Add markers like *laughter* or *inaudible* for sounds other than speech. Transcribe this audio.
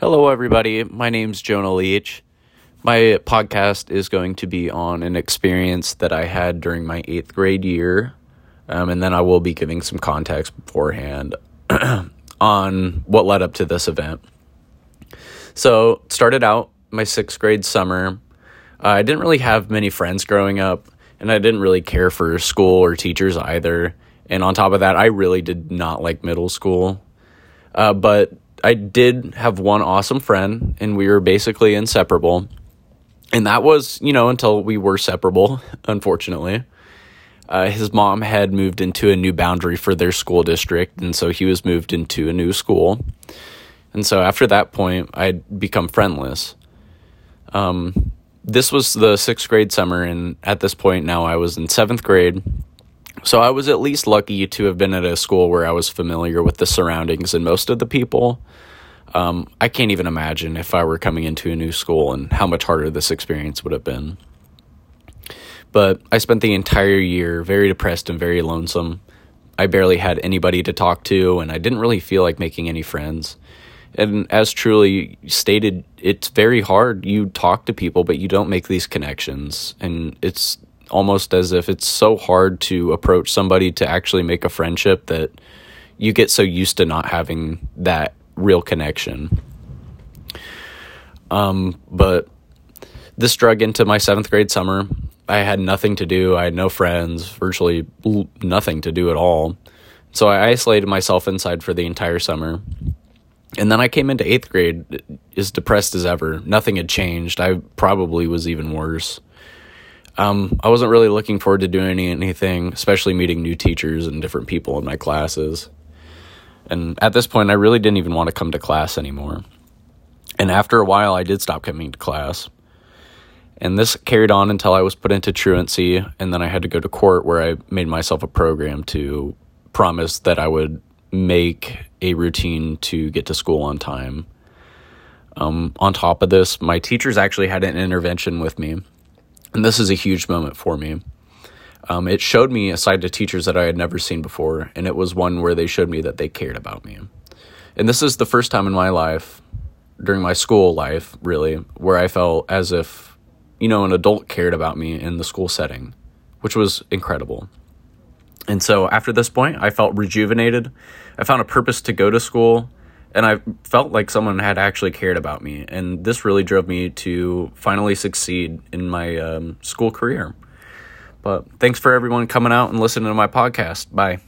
Hello, everybody. My name's Jonah Leach. My podcast is going to be on an experience that I had during my eighth grade year, um, and then I will be giving some context beforehand *clears throat* on what led up to this event. So, started out my sixth grade summer. Uh, I didn't really have many friends growing up, and I didn't really care for school or teachers either. And on top of that, I really did not like middle school. Uh, but I did have one awesome friend, and we were basically inseparable. And that was, you know, until we were separable, *laughs* unfortunately. Uh, his mom had moved into a new boundary for their school district, and so he was moved into a new school. And so after that point, I'd become friendless. Um, this was the sixth grade summer, and at this point now I was in seventh grade. So I was at least lucky to have been at a school where I was familiar with the surroundings and most of the people. Um, I can't even imagine if I were coming into a new school and how much harder this experience would have been. But I spent the entire year very depressed and very lonesome. I barely had anybody to talk to, and I didn't really feel like making any friends. And as truly stated, it's very hard. You talk to people, but you don't make these connections. And it's almost as if it's so hard to approach somebody to actually make a friendship that you get so used to not having that real connection. Um, but this drug into my seventh grade summer. I had nothing to do. I had no friends, virtually nothing to do at all. So I isolated myself inside for the entire summer. And then I came into eighth grade as depressed as ever. Nothing had changed. I probably was even worse. Um, I wasn't really looking forward to doing anything, especially meeting new teachers and different people in my classes. And at this point, I really didn't even want to come to class anymore. And after a while, I did stop coming to class. And this carried on until I was put into truancy, and then I had to go to court where I made myself a program to promise that I would make a routine to get to school on time. Um, on top of this, my teachers actually had an intervention with me and this is a huge moment for me. Um, it showed me a side to teachers that I had never seen before, and it was one where they showed me that they cared about me. And this is the first time in my life, during my school life, really, where I felt as if, you know, an adult cared about me in the school setting, which was incredible. And so after this point, I felt rejuvenated. I found a purpose to go to school and I felt like someone had actually cared about me, and this really drove me to finally succeed in my um, school career. But thanks for everyone coming out and listening to my podcast. Bye.